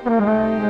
Gracias.